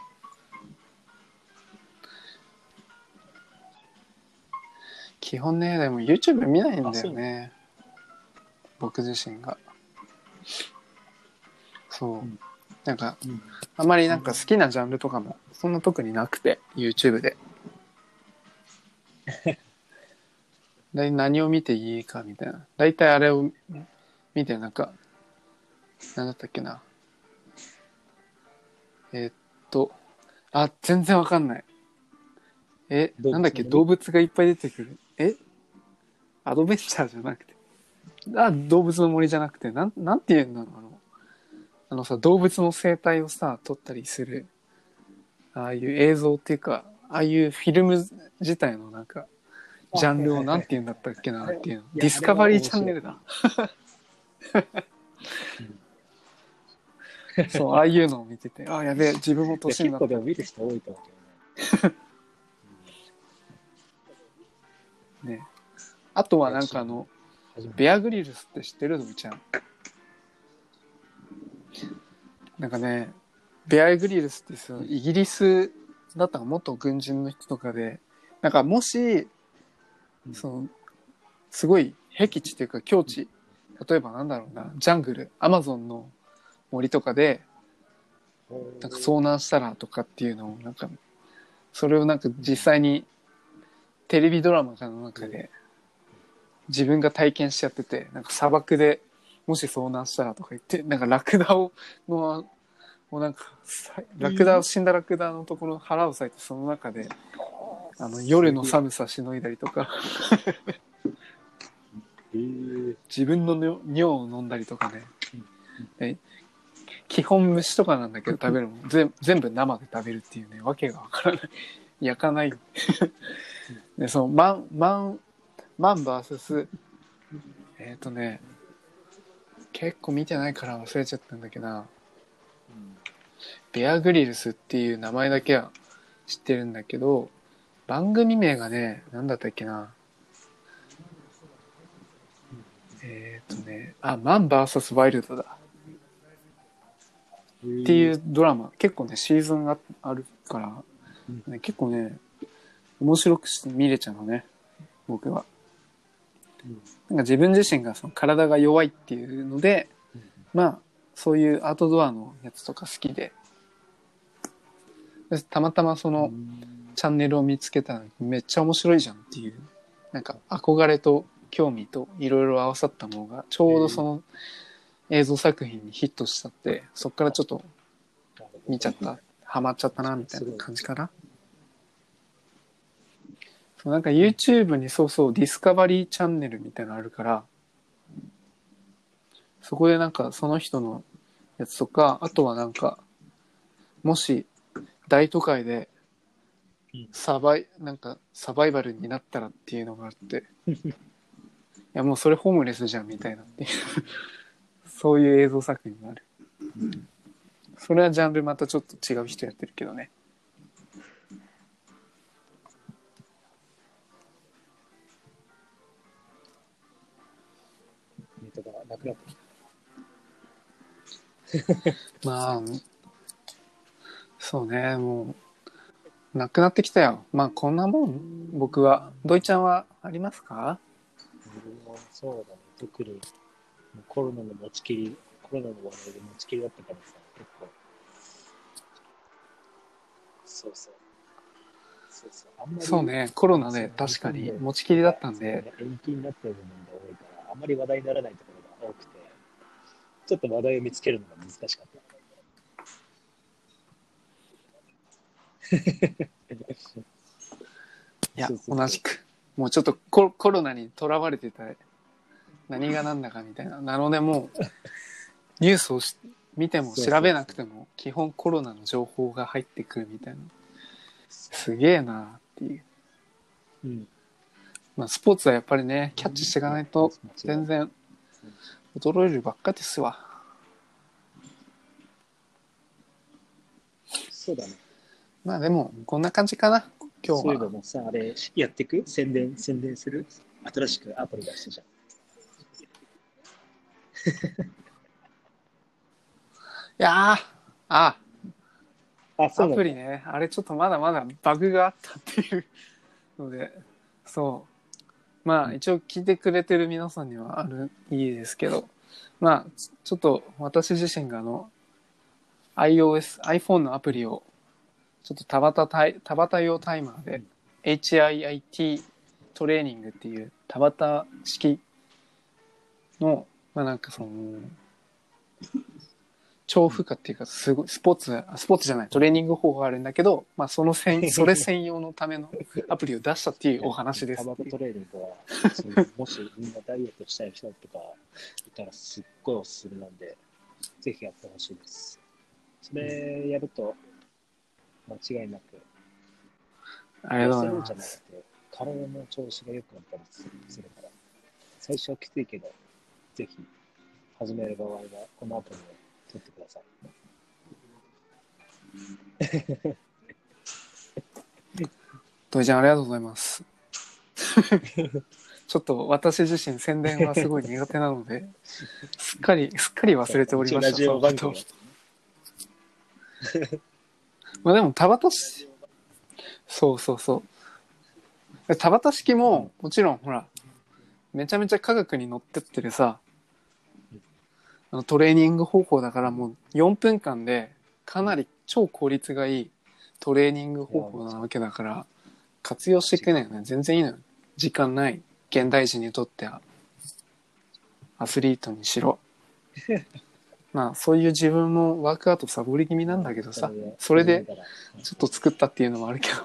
基本ねでも YouTube 見ないんだよね。僕自身が。そう、うん。なんかうん。あまりなんか好きなジャンルとかもそんな特になくて YouTube で。で何を見ていいかみたいな。大体あれを見てなんか何だったっけな。えーっとあ全然わかんない。えなんだっけ？動物がいっぱい出てくるえ？アドベンチャーじゃなくて。あ動物の森じゃなくて。なんなんて言うんだろう。あのあのさ動物の生態をさ撮ったりする。ああいう映像っていうかああいうフィルム自体のなんかジャンルをなんて言うんだったっけなっていうの。ディスカバリーチャンネルだ。そうああいうのを見ててあやべえ自分も年になった。結構でも見る人多いと思うけどね。ね。あとはなんかあのベアグリルスって知ってる？のみちゃん。なんかねベアグリルスってそのイギリスだったか元軍人の人とかでなんかもしそのすごい僻地っていうか境地例えばなんだろうなジャングルアマゾンの森とかでなんか遭難したらとかっていうのをなんかそれをなんか実際にテレビドラマかの中で自分が体験しちゃっててなんか砂漠でもし遭難したらとか言ってなんかラクダをのもうなんかさラクダを死んだラクダのところ腹を裂いてその中であの夜の寒さしのいだりとか。自分の尿尿を飲んだりとかね。基本虫とかなんだけど食べるもん全全部生で食べるっていうねわけがわからない。焼かないでそのマンマンマン VS えっ、とね結構見てないから忘れちゃったんだけどな。うんベアグリルスっていう名前だけは知ってるんだけど番組名がね何だったっけな。えっ、とねあマン VS ワイルドだ。っていうドラマ。結構ねシーズンがあるから、ね結構ね面白くして見れちゃうのね。僕は。うん。なんか自分自身がその体が弱いっていうのでうん。まあそういうアウトドアのやつとか好きで。でたまたまそのチャンネルを見つけたらめっちゃ面白いじゃんっていうなんか憧れと興味といろいろ合わさったものがちょうどその映像作品にヒットしたってそっからちょっと見ちゃった。ハマっちゃったなみたいな感じかなそうなんか YouTube にそうそうディスカバリーチャンネルみたいなのあるからそこでなんかその人のやつとかあとはなんかもし大都会でうん。サバイなんかサバイバルになったらっていうのがあって いやもうそれホームレスじゃんみたいなっていうそういう映像作品がある。それはジャンルまたちょっと違う人やってるけどねなくなってきまあそうねもうなくなってきたよまあこんなもん僕は土井ちゃんはありますか？た。俺もそうだね、特にもうコロナの持ちきり、コロナの話題で持ちきりだったからさ、結構。そうそう。そうそう。あんまりそうねコロナで確かに持ちきりだったんで延期になってる部分が多いから、あんまり話題にならないとこ多くて、ちょっと話題を見つけるのが難しかった。いやそうそう同じくもうちょっとココロナにとらわれてた何が何だかみたいななのでもう ニュースをし見ても調べなくても基本コロナの情報が入ってくるみたいなすげえなっていう、うん。まあ、スポーツはやっぱりねキャッチしていかないと全然。然衰えるばっかですわ。そうだね。まあでもこんな感じかな。今そういうの日はもさ、あれ、やってく？宣伝、宣伝する？新しくアプリ出したじゃん。いやーああ、アそうなんだプリね。あれちょっとまだまだバグがあったっていうのでそうまあ一応聞いてくれてる皆さんにはあるいいですけど。まあちょっと私自身があの iOS、iPhone のアプリをちょっと田畑タイ田畑用タイマーで HIIT トレーニングっていう田畑式のまあなんかその超負荷っていうかすごいスポーツあスポーツじゃないトレーニング方法があるんだけど、まあ、その専 それ専用のためのアプリを出したっていうお話ですタバコトレーニングは、もしみんなダイエットしたい人とかいたらすっごいおすすめなんで、ぜひやってほしいです。それやると、間違いなく、ありがとうござい痩せるんじゃなくて、体の調子が良くなったりするから、最初はきついけど、ぜひ始める場合は、このアプリを取ってください。土井ちゃんありがとうございます。ちょっと私自身宣伝はすごい苦手なのですっかりすっかり忘れておりました。まあでも田畑式そうそうそう。田畑式ももちろんほらめちゃめちゃ科学に乗ってってるさあのトレーニング方法だからもう4分間でかなり超効率がいいトレーニング方法なわけだから活用していくねよね。全然いいのよ。時間ない。現代人にとっては。アスリートにしろ。まあそういう自分もワークアウトサボり気味なんだけどさ。それでちょっと作ったっていうのもあるけど。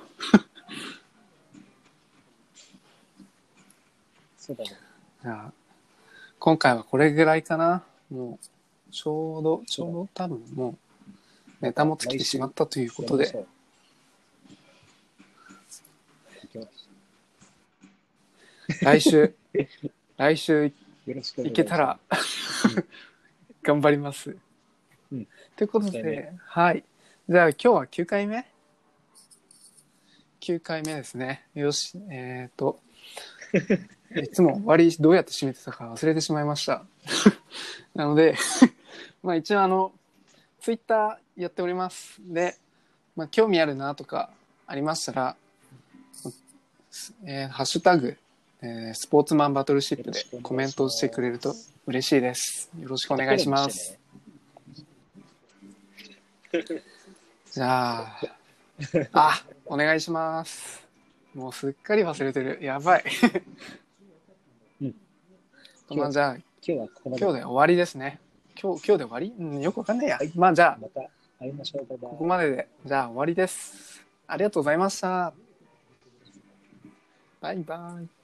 そうだね。じゃあ今回はこれぐらいかなもうちょうどちょうど多分もうネタも尽きてしまったということで来週 来週いけたら 頑張ります。うんということでね、はい。じゃあ今日は9回目 ?9 回目ですね。よし、えっ、と、いつも終わりどうやって締めてたか忘れてしまいました。なので、まあ一応あの、ツイッターやっております。で、まあ興味あるなとかありましたら、えーハッシュタグ、えースポーツマンバトルシップでコメントをしてくれると嬉しいです。よろしくお願いします。。じゃあ、あ、お願いします。もうすっかり忘れてる。やばい。うんまあじゃあ、今日はここまで。今日で終わりですね。今日、今日で終わり？うん、よくわかんないや。まあじゃあ、また会いましょう。ここまでで、じゃあ終わりです。ありがとうございました。バイバイ。